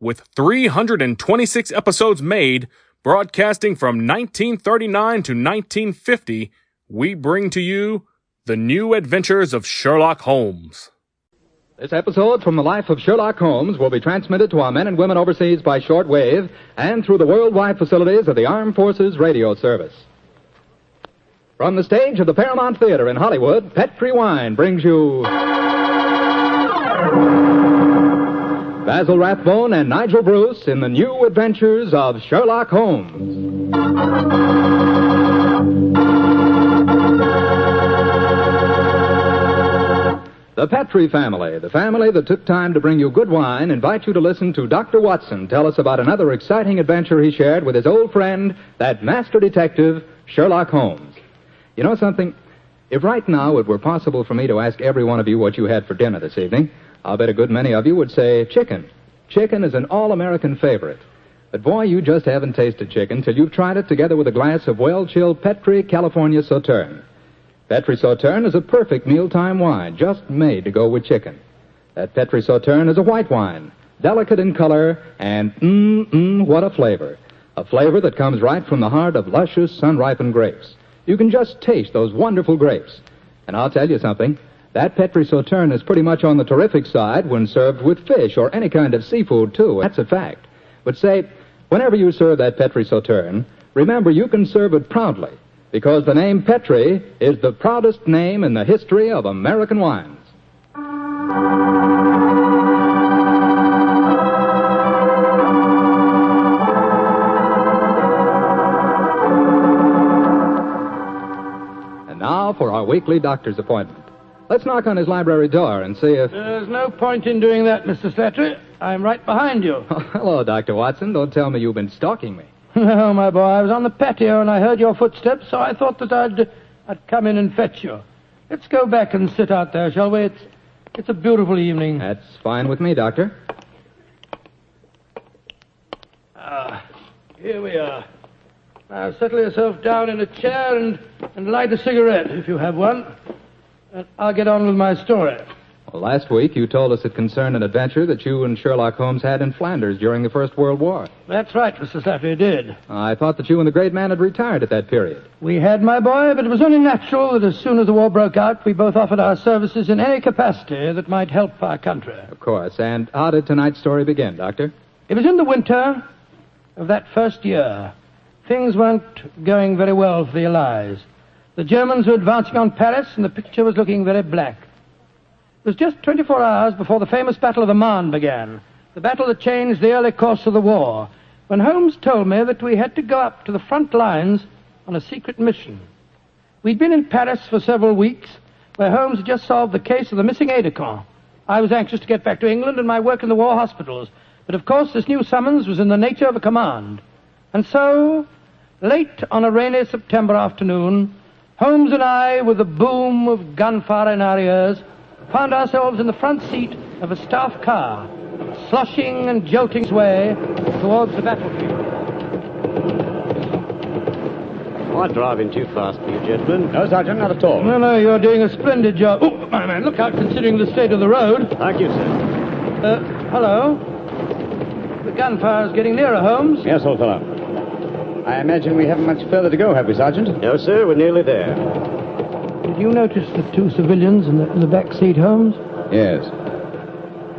with 326 episodes made, broadcasting from 1939 to 1950, we bring to you the new adventures of Sherlock Holmes. This episode from the life of Sherlock Holmes will be transmitted to our men and women overseas by shortwave and through the worldwide facilities of the Armed Forces Radio Service. From the stage of the Paramount Theater in Hollywood, Petri Wine brings you. Basil Rathbone and Nigel Bruce in the new adventures of Sherlock Holmes. The Petri family, the family that took time to bring you good wine, invite you to listen to Dr. Watson tell us about another exciting adventure he shared with his old friend, that master detective, Sherlock Holmes. You know something? If right now it were possible for me to ask every one of you what you had for dinner this evening, I'll bet a good many of you would say chicken. Chicken is an all American favorite. But boy, you just haven't tasted chicken till you've tried it together with a glass of well chilled Petri California Sauterne. Petri Sauterne is a perfect mealtime wine, just made to go with chicken. That Petri Sauterne is a white wine, delicate in color, and mmm, mmm, what a flavor. A flavor that comes right from the heart of luscious, sun-ripened grapes. You can just taste those wonderful grapes. And I'll tell you something, that Petri Sauterne is pretty much on the terrific side when served with fish or any kind of seafood, too. That's a fact. But say, whenever you serve that Petri Sauterne, remember you can serve it proudly because the name Petri is the proudest name in the history of American wines. And now for our weekly doctor's appointment. Let's knock on his library door and see if. There's no point in doing that, Mr. Slattery. I'm right behind you. Oh, hello, Dr. Watson. Don't tell me you've been stalking me. No, my boy, I was on the patio and I heard your footsteps, so I thought that I'd, I'd come in and fetch you. Let's go back and sit out there, shall we? It's, it's a beautiful evening. That's fine with me, Doctor. Ah, here we are. Now settle yourself down in a chair and, and light a cigarette, if you have one. And I'll get on with my story. Well, last week you told us it concerned an adventure that you and Sherlock Holmes had in Flanders during the First World War. That's right, Mr. Slattery did. I thought that you and the great man had retired at that period. We had, my boy, but it was only natural that as soon as the war broke out, we both offered our services in any capacity that might help our country. Of course. And how did tonight's story begin, Doctor? It was in the winter of that first year. Things weren't going very well for the Allies. The Germans were advancing on Paris, and the picture was looking very black. It was just 24 hours before the famous Battle of the Marne began, the battle that changed the early course of the war, when Holmes told me that we had to go up to the front lines on a secret mission. We'd been in Paris for several weeks, where Holmes had just solved the case of the missing aide de camp. I was anxious to get back to England and my work in the war hospitals, but of course this new summons was in the nature of a command. And so, late on a rainy September afternoon, Holmes and I, with the boom of gunfire in our ears, found ourselves in the front seat of a staff car, sloshing and jolting its way towards the battlefield. Am I driving too fast for you, gentlemen? No, Sergeant, not at all. No, no, you're doing a splendid job. Oh, my man, look out considering the state of the road. Thank you, sir. Uh, hello? The gunfire's getting nearer, Holmes. Yes, old fellow. I imagine we haven't much further to go, have we, Sergeant? No, sir, we're nearly there. Did you notice the two civilians in the, in the back seat, Holmes? Yes.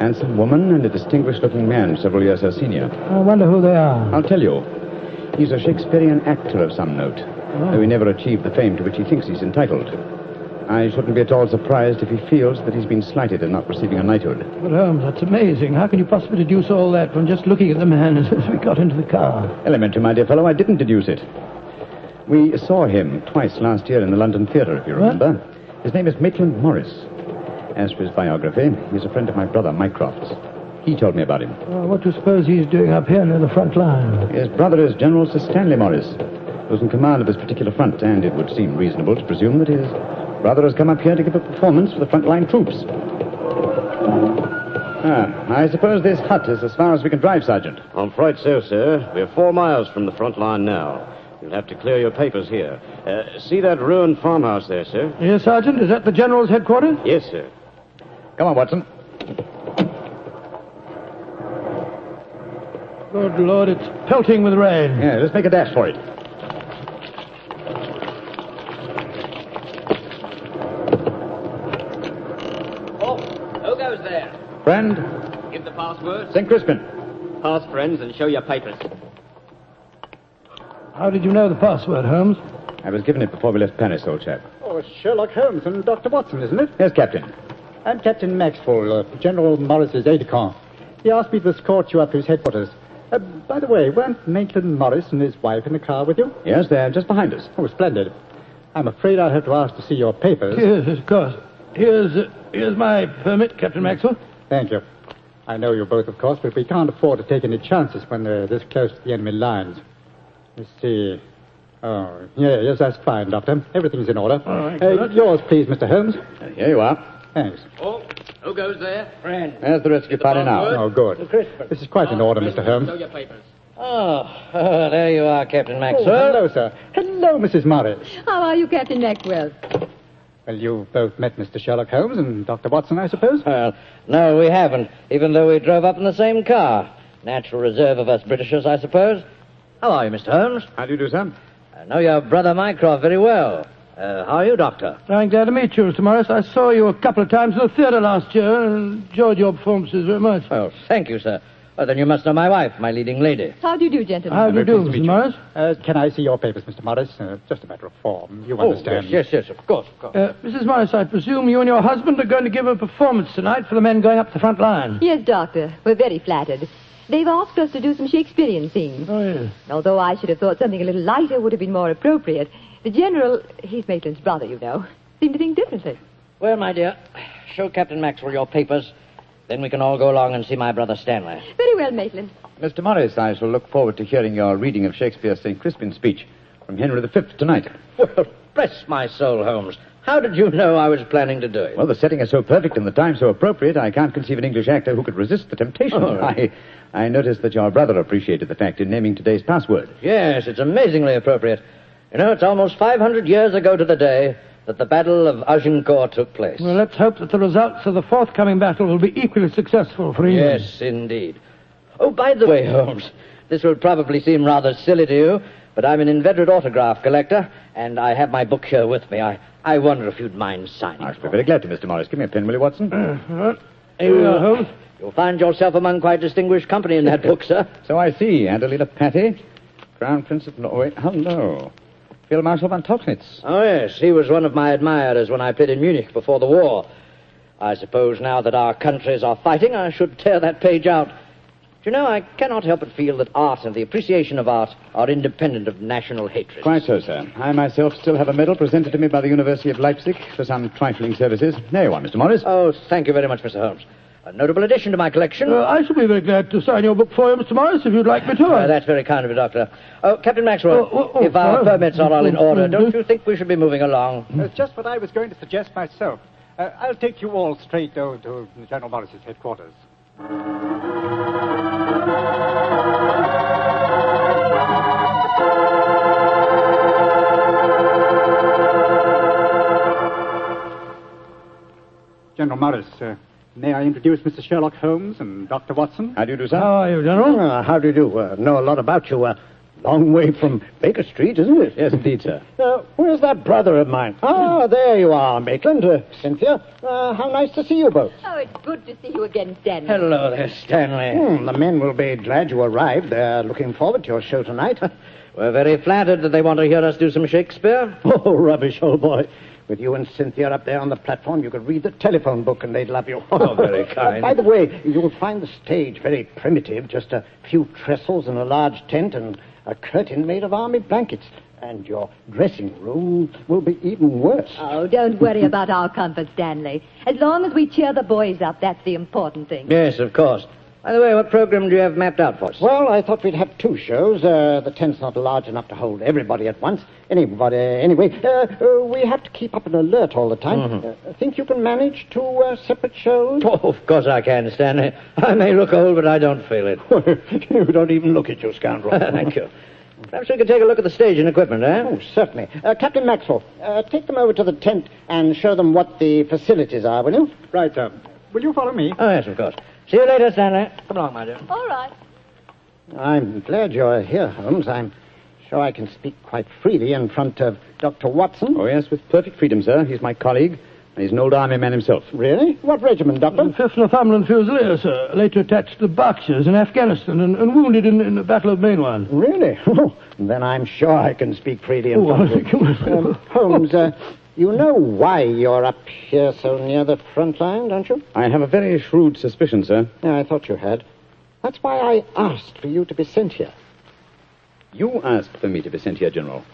Handsome woman and a distinguished-looking man, several years her senior. I wonder who they are. I'll tell you. He's a Shakespearean actor of some note, Oh. though he never achieved the fame to which he thinks he's entitled. I shouldn't be at all surprised if he feels that he's been slighted in not receiving a knighthood. But, Holmes, that's amazing. How can you possibly deduce all that from just looking at the man as, we got into the car? Elementary, my dear fellow, I didn't deduce it. We saw him twice last year in the London Theatre, if you What? remember. His name is Maitland Morris. As for his biography, he's a friend of my brother, Mycroft's. He told me about him. Uh, what do you suppose he's doing up here near the front line? His brother is General Sir Stanley Morris, who's in command of this particular front, and it would seem reasonable to presume that his brother has come up here to give a performance for the frontline troops. Ah, I suppose this hut is as far as we can drive, Sergeant. I'm afraid so, sir. We're four miles from the front line now. You'll have to clear your papers here. Uh, see that ruined farmhouse there, sir? Yes, Sergeant. Is that the General's headquarters? Yes, sir. Come on, Watson. Good Lord, it's pelting with rain. Yeah, let's make a dash for it. There? Friend, Give the password. St. Crispin. Pass friends and show your papers. How did you know the password, Holmes? I was given it before we left Paris, old chap. Oh, it's Sherlock Holmes and Dr. Watson, isn't it? Yes, Captain. I'm Captain Maxwell, uh, General Morris's aide-de-camp. He asked me to escort you up to his headquarters. Uh, by the way, weren't Maitland Morris and his wife in the car with you? Yes, they're just behind us. Oh, splendid. I'm afraid I'll have to ask to see your papers. Yes, of course. Here's, uh, here's my permit, Captain Maxwell. Thank you. I know you both, of course, but we can't afford to take any chances when they're this close to the enemy lines. Let's see. Oh, yeah, yes, that's fine, Doctor. Everything's in order. All right, Uh, yours, please, Mr. Holmes. Uh, here you are. Thanks. Oh, who goes there? Friend. There's the rescue party now. Oh, good. This is quite in order, Mr. Holmes. Show your papers. Oh, oh, there you are, Captain Oh, Maxwell. hello, sir. Hello, Mrs. Morris. How are you, Captain Maxwell? Well, you've both met Mr. Sherlock Holmes and Dr. Watson, I suppose? Well, no, we haven't, even though we drove up in the same car. Natural reserve of us Britishers, I suppose. How are you, Mr. Holmes? How do you do, sir? I know your brother Mycroft very well. Uh, how are you, Doctor? I'm glad to meet you, Mr. Morris. I saw you a couple of times in the theatre last year and enjoyed your performances very much. Well, thank you, sir. Well, then you must know my wife, my leading lady. How do you do, gentlemen? How do you do, pleased Mr. you. Morris? Uh, can I see your papers, Mr. Morris? Uh, just a matter of form. You Oh, understand. yes, yes, yes, of course, of course. Uh, Mrs. Morris, I presume you and your husband are going to give a performance tonight for the men going up the front line. Yes, Doctor. We're very flattered. They've asked us to do some Shakespearean scenes. Oh, yes. Although I should have thought something a little lighter would have been more appropriate. The General, he's Maitland's brother, you know, seemed to think differently. Well, my dear, show Captain Maxwell your papers. Then we can all go along and see my brother Stanley. Very well, Maitland. Mr. Morris, I shall look forward to hearing your reading of Shakespeare's St. Crispin speech from Henry V tonight. Well, bless my soul, Holmes. How did you know I was planning to do it? Well, the setting is so perfect and the time so appropriate, I can't conceive an English actor who could resist the temptation. Oh. I, I noticed that your brother appreciated the fact in naming today's password. Yes, it's amazingly appropriate. You know, it's almost 500 years ago to the day that the Battle of Agincourt took place. Well, let's hope that the results of the forthcoming battle will be equally successful for England. yes, indeed. Oh, by the way, Holmes, this will probably seem rather silly to you, but I'm an inveterate autograph collector, and I have my book here with me. I, I wonder if you'd mind signing. I it shall for be very glad to, Mr. Morris. Give me a pen, will you, Watson? Uh, here we are, uh, Holmes. You'll find yourself among quite distinguished company in that book, sir. So I see. Adelina Patti, Crown Prince of Norway. Hello. Field Marshal von Tauchnitz. Oh, yes, he was one of my admirers when I played in Munich before the war. I suppose now that our countries are fighting, I should tear that page out. Do you know, I cannot help but feel that art and the appreciation of art are independent of national hatred. Quite so, sir. I myself still have a medal presented to me by the University of Leipzig for some trifling services. There you are, Mr. Morris. Oh, thank you very much, Mr. Holmes. A notable addition to my collection. Uh, I shall be very glad to sign your book for you, Mr. Morris, if you'd like me to. Uh, that's very kind of you, Doctor. Oh, Captain Maxwell, Oh, oh, oh, if our oh. permits are all in order, don't you think we should be moving along? That's just what I was going to suggest myself. Uh, I'll take you all straight over to General Morris's headquarters. General Morris, uh, may I introduce Mr. Sherlock Holmes and Dr. Watson? How do you do, sir? How are you, General? Uh, how do you do? Uh, know a lot about you. Uh, long way from Baker Street, isn't it? Yes, indeed, sir. Uh, where's that brother of mine? Ah, there you are, Maitland. Uh, Cynthia, uh, how nice to see you both. Oh, it's good to see you again, Stanley. Hello there, Stanley. Hmm, the men will be glad you arrived. They're looking forward to your show tonight. We're very flattered that they want to hear us do some Shakespeare. oh, rubbish, old boy. With you and Cynthia up there on the platform, you could read the telephone book and they'd love you. Oh, very kind. by the way, you'll find the stage very primitive, just a few trestles and a large tent and a curtain made of army blankets. And your dressing room will be even worse. Oh, don't worry about our comfort, Stanley. As long as we cheer the boys up, that's the important thing. Yes, of course. By the way, what program do you have mapped out for us? Well, I thought we'd have two shows. Uh, the tent's not large enough to hold everybody at once. Anybody, anyway, uh, uh, we have to keep up an alert all the time. Mhm. Uh, think you can manage two uh, separate shows? Oh, of course I can, Stanley. I may look old, but I don't feel it. you don't even look at you, scoundrel. Thank you. Perhaps we could take a look at the stage and equipment, eh? Oh, certainly. Uh, Captain Maxwell, uh, take them over to the tent and show them what the facilities are, will you? Right, sir. Will you follow me? Oh, yes, of course. See you later, Stanley. Come along, my dear. All right. I'm glad you're here, Holmes. I'm sure I can speak quite freely in front of Dr. Watson. Oh, yes, with perfect freedom, sir. He's my colleague, and he's an old army man himself. Really? What regiment, Doctor? 5th Northumberland Fusiliers, sir. Later attached to the Berkshires in Afghanistan and, and wounded in, in the Battle of Maiwand. Really? Oh, then I'm sure I can speak freely in Oh, front of you. think- Um, Holmes, uh, you know why you're up here so near the front line, don't you? I have a very shrewd suspicion, sir. Yeah, I thought you had. That's why I asked for you to be sent here. You asked for me to be sent here, General.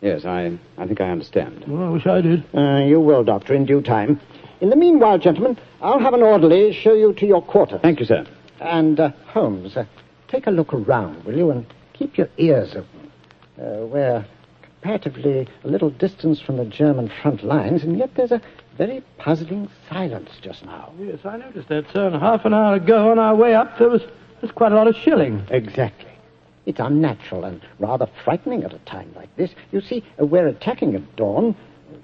Yes, I, I think I understand. Well, I wish I did. Uh, you will, Doctor, in due time. In the meanwhile, gentlemen, I'll have an orderly show you to your quarters. Thank you, sir. And, uh, Holmes, uh, take a look around, will you, and keep your ears open. Uh, we're comparatively a little distance from the German front lines, and yet there's a very puzzling silence just now. Yes, I noticed that, sir. And half an hour ago, on our way up, there was, there was quite a lot of shelling. Exactly. It's unnatural and rather frightening at a time like this. You see, we're attacking at dawn.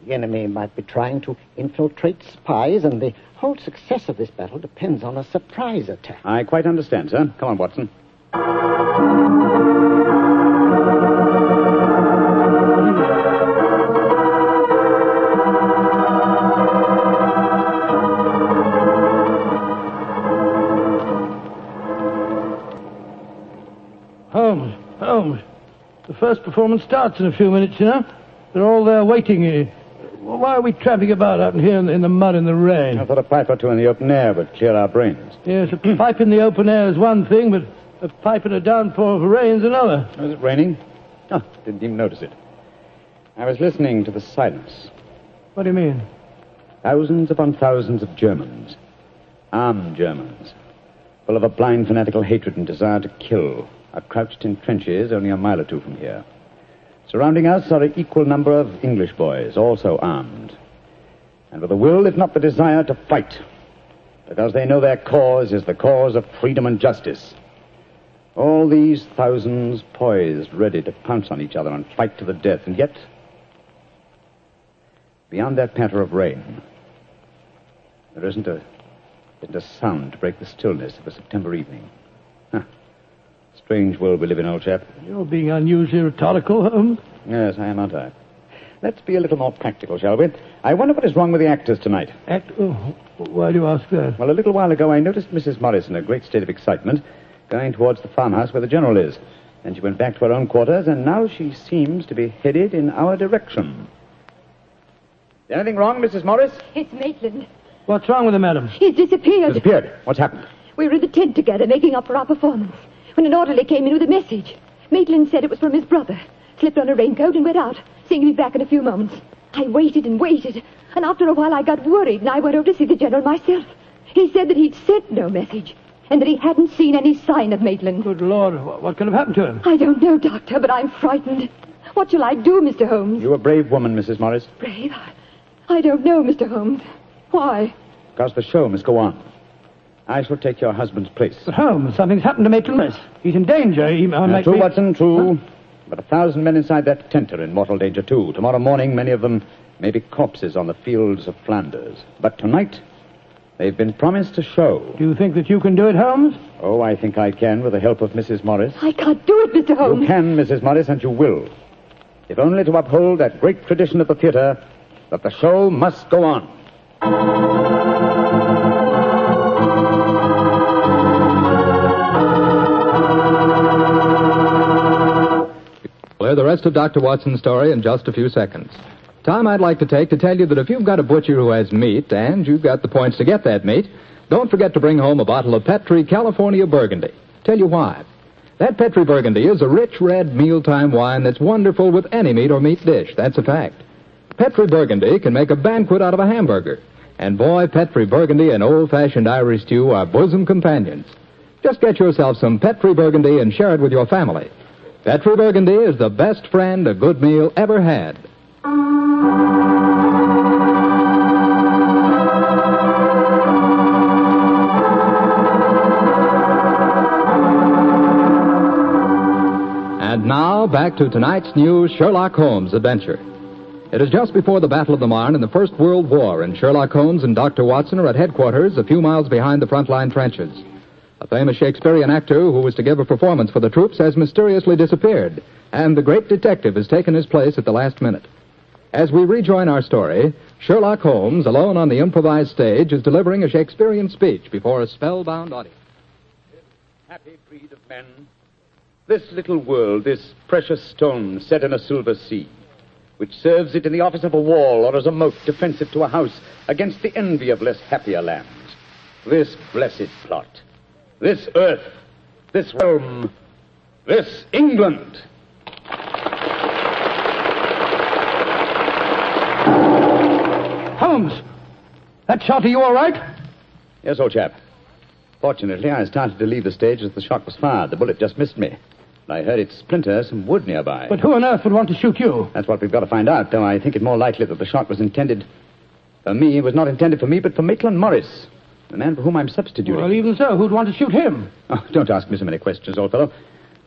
The enemy might be trying to infiltrate spies, and the whole success of this battle depends on a surprise attack. I quite understand, sir. Come on, Watson. Performance starts in a few minutes, you know. They're all there waiting. Uh, why are we tramping about out here in the, in the mud and the rain? I thought a pipe or two in the open air would clear our brains. Yes, a pipe in the open air is one thing, but a pipe in a downpour of rain's another. Was it raining? Oh, didn't even notice it. I was listening to the silence. What do you mean? Thousands upon thousands of Germans. Armed Germans. Full of a blind fanatical hatred and desire to kill. Are crouched in trenches only a mile or two from here. Surrounding us are an equal number of English boys, also armed. And with a will, if not the desire, to fight. Because they know their cause is the cause of freedom and justice. All these thousands poised, ready to pounce on each other and fight to the death. And yet, beyond that patter of rain, there isn't a, isn't a sound to break the stillness of a September evening. Huh. Strange world we live in, old chap. You're being unusually rhetorical, Holmes. Yes, I am, aren't I? Let's be a little more practical, shall we? I wonder what is wrong with the actors tonight. Act. Oh, why do you ask that? Well, a little while ago, I noticed Mrs. Morris in a great state of excitement, going towards the farmhouse where the general is. Then she went back to her own quarters, and now she seems to be headed in our direction. Is anything wrong, Mrs. Morris? It's Maitland. What's wrong with him, madam? He's disappeared. Disappeared. What's happened? We were in the tent together, making up for our performance, when an orderly came in with a message. Maitland said it was from his brother. Slipped on a raincoat and went out, saying he'd be back in a few moments. I waited and waited, and after a while I got worried, and I went over to see the general myself. He said that he'd sent no message, and that he hadn't seen any sign of Maitland. Good Lord, what, what could have happened to him? I don't know, Doctor, but I'm frightened. What shall I do, Mr. Holmes? You're a brave woman, Mrs. Morris. Brave? I- I don't know, Mr. Holmes. Why? Because the show must go on. I shall take your husband's place. But Holmes, something's happened to Maitland Miss. He's in danger. He I Uh, might true, be... Watson, true. But a thousand men inside that tent are in mortal danger, too. Tomorrow morning, many of them may be corpses on the fields of Flanders. But tonight, they've been promised a show. Do you think that you can do it, Holmes? Oh, I think I can with the help of Mrs. Morris. I can't do it, Mr. Holmes. You can, Mrs. Morris, and you will. If only to uphold that great tradition of the theater that the show must go on. Play the rest of Dr. Watson's story in just a few seconds. Time I'd like to take to tell you that if you've got a butcher who has meat and you've got the points to get that meat, don't forget to bring home a bottle of Petri California Burgundy. Tell you why. That Petri Burgundy is a rich red mealtime wine that's wonderful with any meat or meat dish. That's a fact. Petri Burgundy can make a banquet out of a hamburger. And boy, Petri Burgundy and old-fashioned Irish stew are bosom companions. Just get yourself some Petri Burgundy and share it with your family. Petri Burgundy is the best friend a good meal ever had. And now, back to tonight's new Sherlock Holmes adventure. It is just before the Battle of the Marne in the First World War, and Sherlock Holmes and Dr. Watson are at headquarters a few miles behind the front line trenches. A famous Shakespearean actor who was to give a performance for the troops has mysteriously disappeared, and the great detective has taken his place at the last minute. As we rejoin our story, Sherlock Holmes, alone on the improvised stage, is delivering a Shakespearean speech before a spellbound audience. Happy breed of men. This little world, this precious stone set in a silver sea, which serves it in the office of a wall or as a moat defensive to a house against the envy of less happier lands. This blessed plot, this earth, this realm, this England. Holmes! That shot, are you all right? Yes, old chap. Fortunately, I started to leave the stage as the shot was fired. The bullet just missed me. I heard it splinter some wood nearby. But who on earth would want to shoot you? That's what we've got to find out, though I think it more likely that the shot was intended for me. It was not intended for me, but for Maitland Morris, the man for whom I'm substituting. Well, even so, who'd want to shoot him? Oh, don't ask me so many questions, old fellow.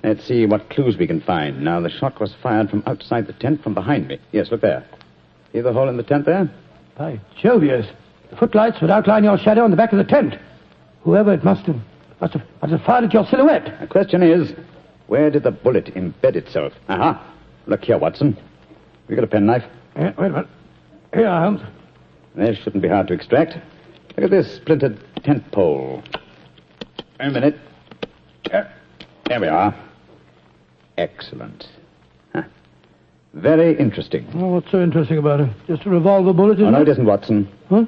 Let's see what clues we can find. Now, the shot was fired from outside the tent from behind me. Yes, look there. See the hole in the tent there? By Jove, yes. The footlights would outline your shadow on the back of the tent. Whoever it must have, must have, must have fired at your silhouette. The question is, where did the bullet embed itself? Aha. Look here, Watson. Have You got a penknife? Yeah, wait a minute. Here, Holmes. This shouldn't be hard to extract. Look at this splintered tent pole. Wait a minute. There, there we are. Excellent. Huh. Very interesting. Oh, what's so interesting about it? Just a revolver bullet, isn't Oh, no, it? isn't, Watson. Huh?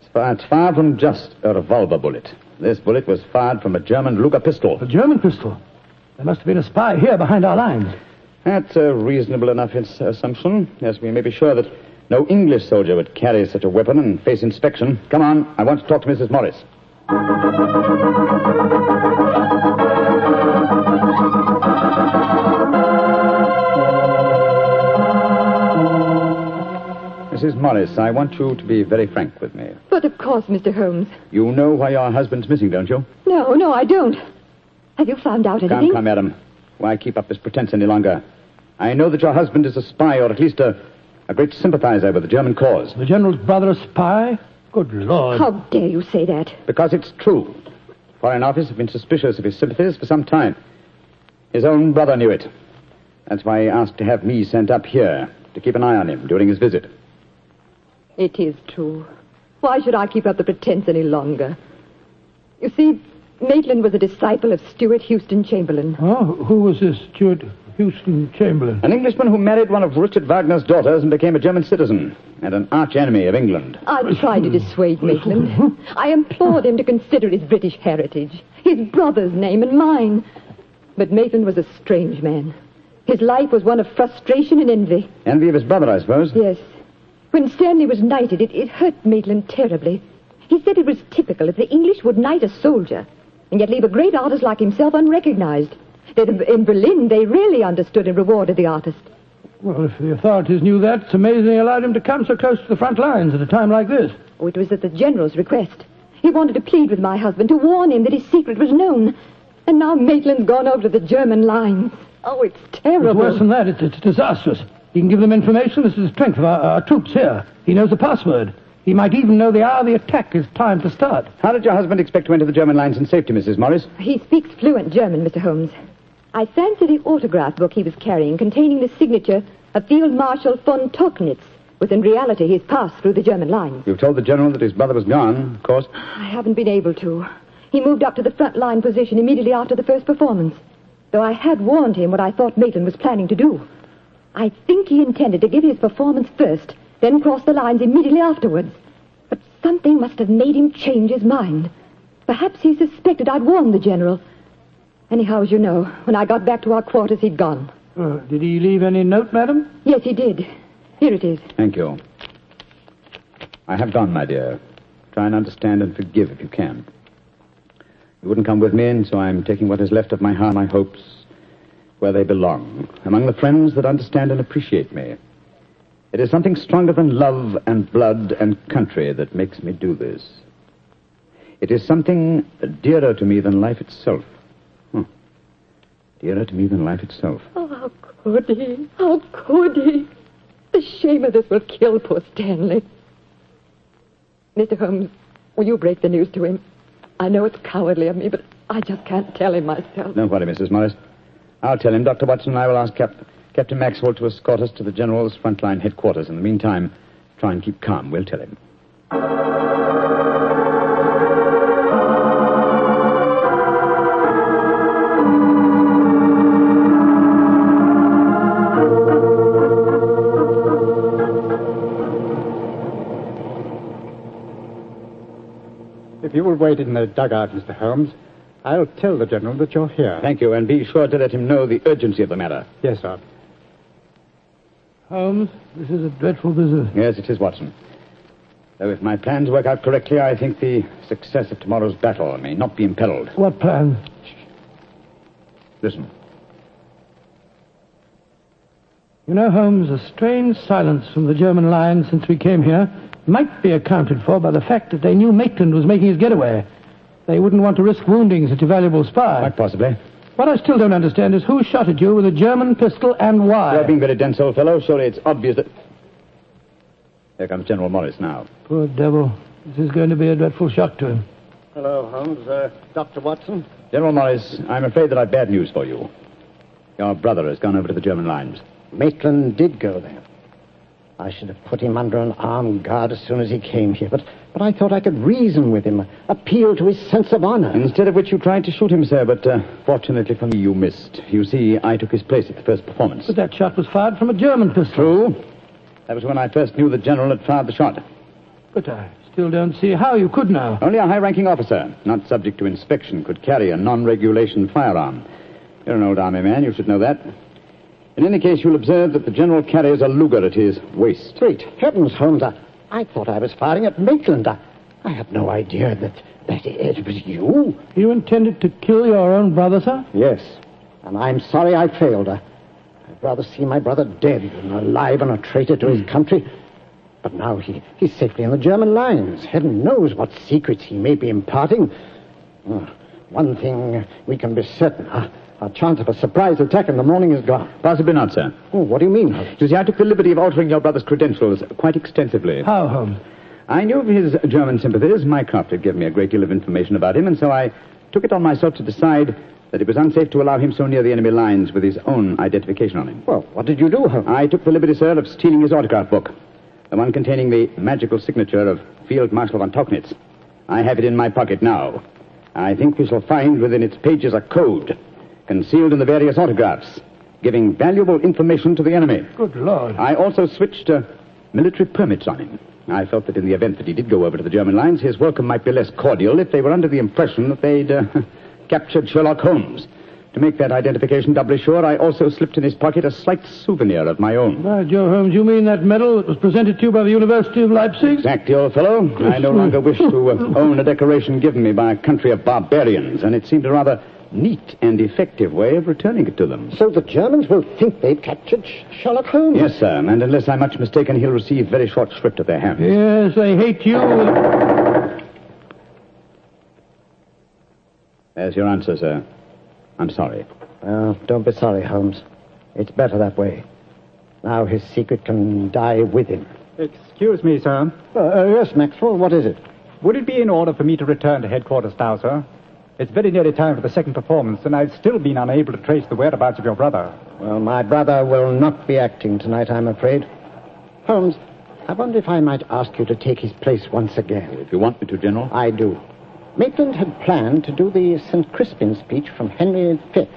It's far, it's far from just a revolver bullet. This bullet was fired from a German Luger pistol. A German pistol. There must have been a spy here behind our lines. That's a reasonable enough assumption. Yes, we may be sure that no English soldier would carry such a weapon and face inspection. Come on, I want to talk to Mrs. Morris. Mrs. Morris, I want you to be very frank with me. But of course, Mr. Holmes. You know why your husband's missing, don't you? No, no, I don't. Have you found out anything? Come, come, madam. Why keep up this pretense any longer? I know that your husband is a spy, or at least a, a great sympathizer with the German cause. The general's brother a spy? Good Lord. How dare you say that? Because it's true. Foreign Office have been suspicious of his sympathies for some time. His own brother knew it. That's why he asked to have me sent up here to keep an eye on him during his visit. It is true. Why should I keep up the pretense any longer? You see, Maitland was a disciple of Stuart Houston Chamberlain. Oh, who was this Stuart Houston Chamberlain? An Englishman who married one of Richard Wagner's daughters and became a German citizen, and an arch enemy of England. I tried to dissuade Maitland. I implored him to consider his British heritage, his brother's name and mine. But Maitland was a strange man. His life was one of frustration and envy. Envy of his brother, I suppose. Yes. When Stanley was knighted, it, it hurt Maitland terribly. He said it was typical if the English would knight a soldier and yet leave a great artist like himself unrecognized. That in Berlin, they really understood and rewarded the artist. Well, if the authorities knew that, it's amazing they allowed him to come so close to the front lines at a time like this. Oh, it was at the general's request. He wanted to plead with my husband to warn him that his secret was known. And now Maitland's gone over to the German lines. Oh, it's terrible. It's worse than that. It's, it's disastrous. He can give them information This is the strength of our, our troops here. He knows the password. He might even know the hour the attack is timed to start. How did your husband expect to enter the German lines in safety, Mrs. Morris? He speaks fluent German, Mr. Holmes. I fancy the autograph book he was carrying containing the signature of Field Marshal von Tauchnitz was in reality his pass through the German lines. You've told the general that his brother was gone, of course. I haven't been able to. He moved up to the front line position immediately after the first performance, though I had warned him what I thought Maitland was planning to do. I think he intended to give his performance first, then cross the lines immediately afterwards. But something must have made him change his mind. Perhaps he suspected I'd warned the general. Anyhow, as you know, when I got back to our quarters, he'd gone. Uh, did he leave any note, madam? Yes, he did. Here it is. Thank you. I have gone, my dear. Try and understand and forgive if you can. You wouldn't come with me, and so I'm taking what is left of my heart, my hopes, where they belong, among the friends that understand and appreciate me. It is something stronger than love and blood and country that makes me do this. It is something dearer to me than life itself. Dearer to me than life itself. Oh, how could he? How could he? The shame of this will kill poor Stanley. Mr. Holmes, will you break the news to him? I know it's cowardly of me, but I just can't tell him myself. Don't worry, Mrs. Morris. I'll tell him. Dr. Watson and I will ask Cap- Captain Maxwell to escort us to the General's frontline headquarters. In the meantime, try and keep calm. We'll tell him. If you will wait in the dugout, Mr. Holmes, I'll tell the General that you're here. Thank you, and be sure to let him know the urgency of the matter. Yes, sir. Holmes, this is a dreadful business. Yes, it is, Watson. Though if my plans work out correctly, I think the success of tomorrow's battle may not be imperiled. What plan? Listen. You know, Holmes, a strange silence from the German line since we came here might be accounted for by the fact that they knew Maitland was making his getaway. They wouldn't want to risk wounding such a valuable spy. Quite possibly. What I still don't understand is who shot at you with a German pistol and why. You're being very dense, old fellow. Surely it's obvious that. Here comes General Morris now. Poor devil. This is going to be a dreadful shock to him. Hello, Holmes. Uh, Dr. Watson? General Morris, I'm afraid that I've bad news for you. Your brother has gone over to the German lines. Maitland did go there. I should have put him under an armed guard as soon as he came here, but, but I thought I could reason with him, appeal to his sense of honor. Instead of which you tried to shoot him, sir, but uh, fortunately for me, you missed. You see, I took his place at the first performance. But that shot was fired from a German pistol. True. That was when I first knew the general had fired the shot. But I still don't see how you could now. Only a high-ranking officer, not subject to inspection, could carry a non-regulation firearm. You're an old army man, you should know that. In any case, you'll observe that the general carries a Luger at his waist. Great heavens, Holmes. I, I thought I was firing at Maitland. I, I had no idea that, that it was you. You intended to kill your own brother, sir? Yes. And I'm sorry I failed. I, I'd rather see my brother dead than alive and a traitor to his country. But now he, he's safely in the German lines. Heaven knows what secrets he may be imparting. Oh, one thing we can be certain. Our, our chance of a surprise attack in the morning is gone. Possibly not, sir. Oh, what do you mean, You see, I took the liberty of altering your brother's credentials quite extensively. How, Holmes? I knew of his German sympathies. Mycroft had given me a great deal of information about him, and so I took it on myself to decide that it was unsafe to allow him so near the enemy lines with his own identification on him. Well, what did you do, Holmes? I took the liberty, sir, of stealing his autograph book, the one containing the magical signature of Field Marshal von Tauchnitz. I have it in my pocket now. I think we shall find within its pages a code concealed in the various autographs, giving valuable information to the enemy. Good Lord. I also switched uh, military permits on him. I felt that in the event that he did go over to the German lines, his welcome might be less cordial if they were under the impression that they'd uh, captured Sherlock Holmes. To make that identification doubly sure, I also slipped in his pocket a slight souvenir of my own. By Joe Holmes, you mean that medal that was presented to you by the University of Leipzig? Exactly, old fellow. I no longer wish to uh, own a decoration given me by a country of barbarians, and it seemed a rather neat and effective way of returning it to them. So the Germans will think they've captured Sh- Sherlock Holmes? Yes, sir, and unless I'm much mistaken, he'll receive very short shrift at their hands. Yes, they hate you. There's your answer, sir. I'm sorry. Well, don't be sorry, Holmes. It's better that way. Now his secret can die with him. Excuse me, sir. Uh, uh, yes, Maxwell, what is it? Would it be in order for me to return to headquarters now, sir? It's very nearly time for the second performance, and I've still been unable to trace the whereabouts of your brother. Well, my brother will not be acting tonight, I'm afraid. Holmes, I wonder if I might ask you to take his place once again. If you want me to, General. I do. Maitland had planned to do the St. Crispin speech from Henry V.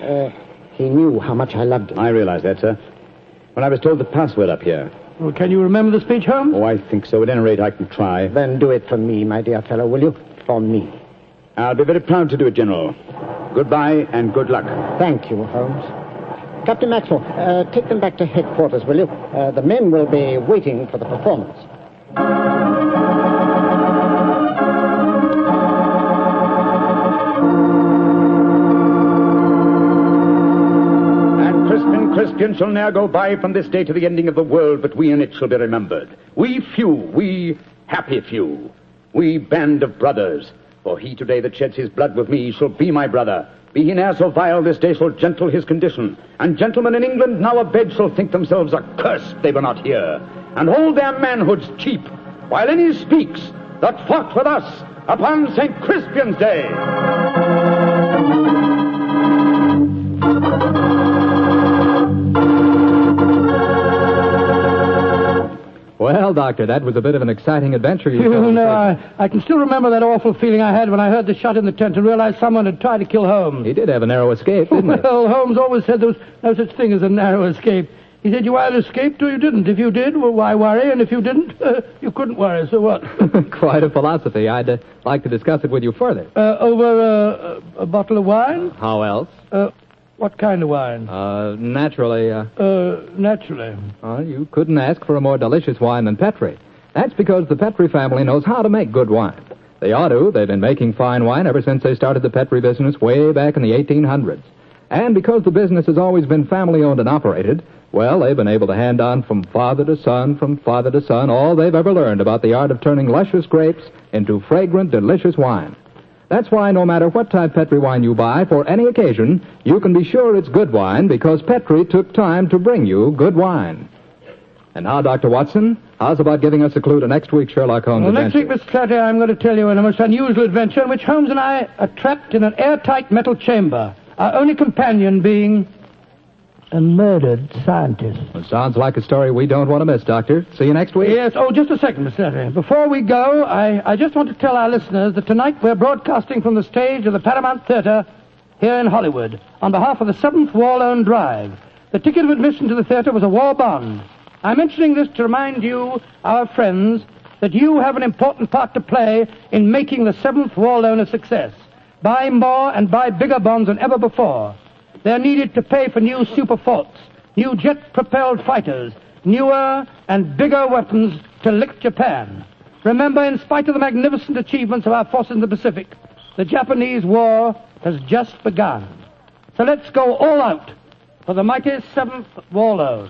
Uh, he knew how much I loved it. I realize that, sir. When I was told the password up here. Well, can you remember the speech, Holmes? Oh, I think so. At any rate, I can try. Then do it for me, my dear fellow, will you? For me. I'll be very proud to do it, General. Goodbye and good luck. Thank you, Holmes. Captain Maxwell, uh, take them back to headquarters, will you? Uh, the men will be waiting for the performance. And Crispin Crispian shall ne'er go by from this day to the ending of the world, but we in it shall be remembered. We few, we happy few, we band of brothers for he today that sheds his blood with me shall be my brother. Be he ne'er so vile, this day shall gentle his condition. And gentlemen in England now abed shall think themselves accursed they were not here, and hold their manhoods cheap, while any speaks that fought with us upon St. Crispian's Day. Doctor, that was a bit of an exciting adventure you You told us. know, I, I can still remember that awful feeling I had when I heard the shot in the tent and realized someone had tried to kill Holmes. He did have a narrow escape, didn't he? Well, Holmes always said there was no such thing as a narrow escape. He said you either escaped or you didn't. If you did, well, why worry? And if you didn't, uh, you couldn't worry. So what? Quite a philosophy. I'd uh, like to discuss it with you further. Uh, over uh, a, a bottle of wine? How else? What kind of wine? Uh, naturally, uh, Uh, naturally. uh, you couldn't ask for a more delicious wine than Petri. That's because the Petri family knows how to make good wine. They ought to. They've been making fine wine ever since they started the Petri business way back in the 1800s. And because the business has always been family owned and operated, well, they've been able to hand on from father to son, from father to son, all they've ever learned about the art of turning luscious grapes into fragrant, delicious wine. That's why no matter what type Petri wine you buy for any occasion, you can be sure it's good wine because Petri took time to bring you good wine. And now, Dr. Watson, how's about giving us a clue to next week's Sherlock Holmes Well, next adventure? week, Mr. Clatter, I'm going to tell you in a most unusual adventure in which Holmes and I are trapped in an airtight metal chamber, our only companion being a murdered scientist. Well, sounds like a story we don't want to miss, Doctor. See you next week. Yes. Oh, just a second, Mr. Before we go, I, I just want to tell our listeners that tonight we're broadcasting from the stage of the Paramount Theater here in Hollywood on behalf of the 7th War Loan Drive. The ticket of admission to the theater was a war bond. I'm mentioning this to remind you, our friends, that you have an important part to play in making the 7th War Loan a success. Buy more and buy bigger bonds than ever before. They're needed to pay for new super forts, new jet-propelled fighters, newer and bigger weapons to lick Japan. Remember, in spite of the magnificent achievements of our forces in the Pacific, the Japanese war has just begun. So let's go all out for the mighty 7th War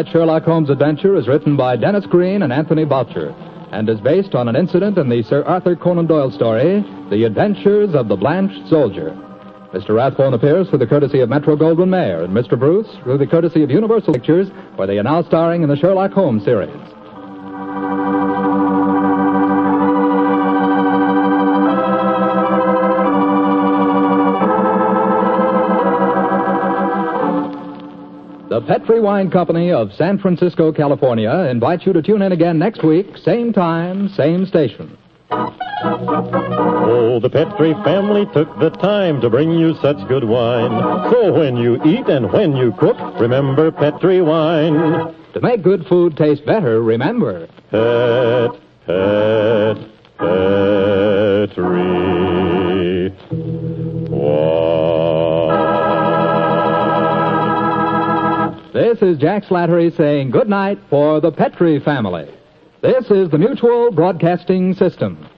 Tonight's Sherlock Holmes adventure is written by Denis Green and Anthony Boucher and is based on an incident in the Sir Arthur Conan Doyle story, The Adventures of the Blanched Soldier. Mr. Rathbone appears through the courtesy of Metro Goldwyn Mayer and Mr. Bruce through the courtesy of Universal Pictures, where they are now starring in the Sherlock Holmes series. The Petri Wine Company of San Francisco, California invites you to tune in again next week, same time, same station. Oh, the Petri family took the time to bring you such good wine. So when you eat and when you cook, remember Petri wine. To make good food taste better, remember. Pet, pet, Petri This is Jack Slattery saying good night for the Petri family. This is the Mutual Broadcasting System.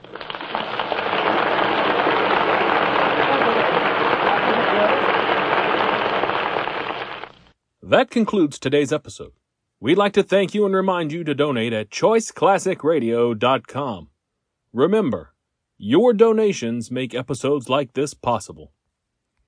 That concludes today's episode. We'd like to thank you and remind you to donate at choiceclassicradio.com. Remember, your donations make episodes like this possible.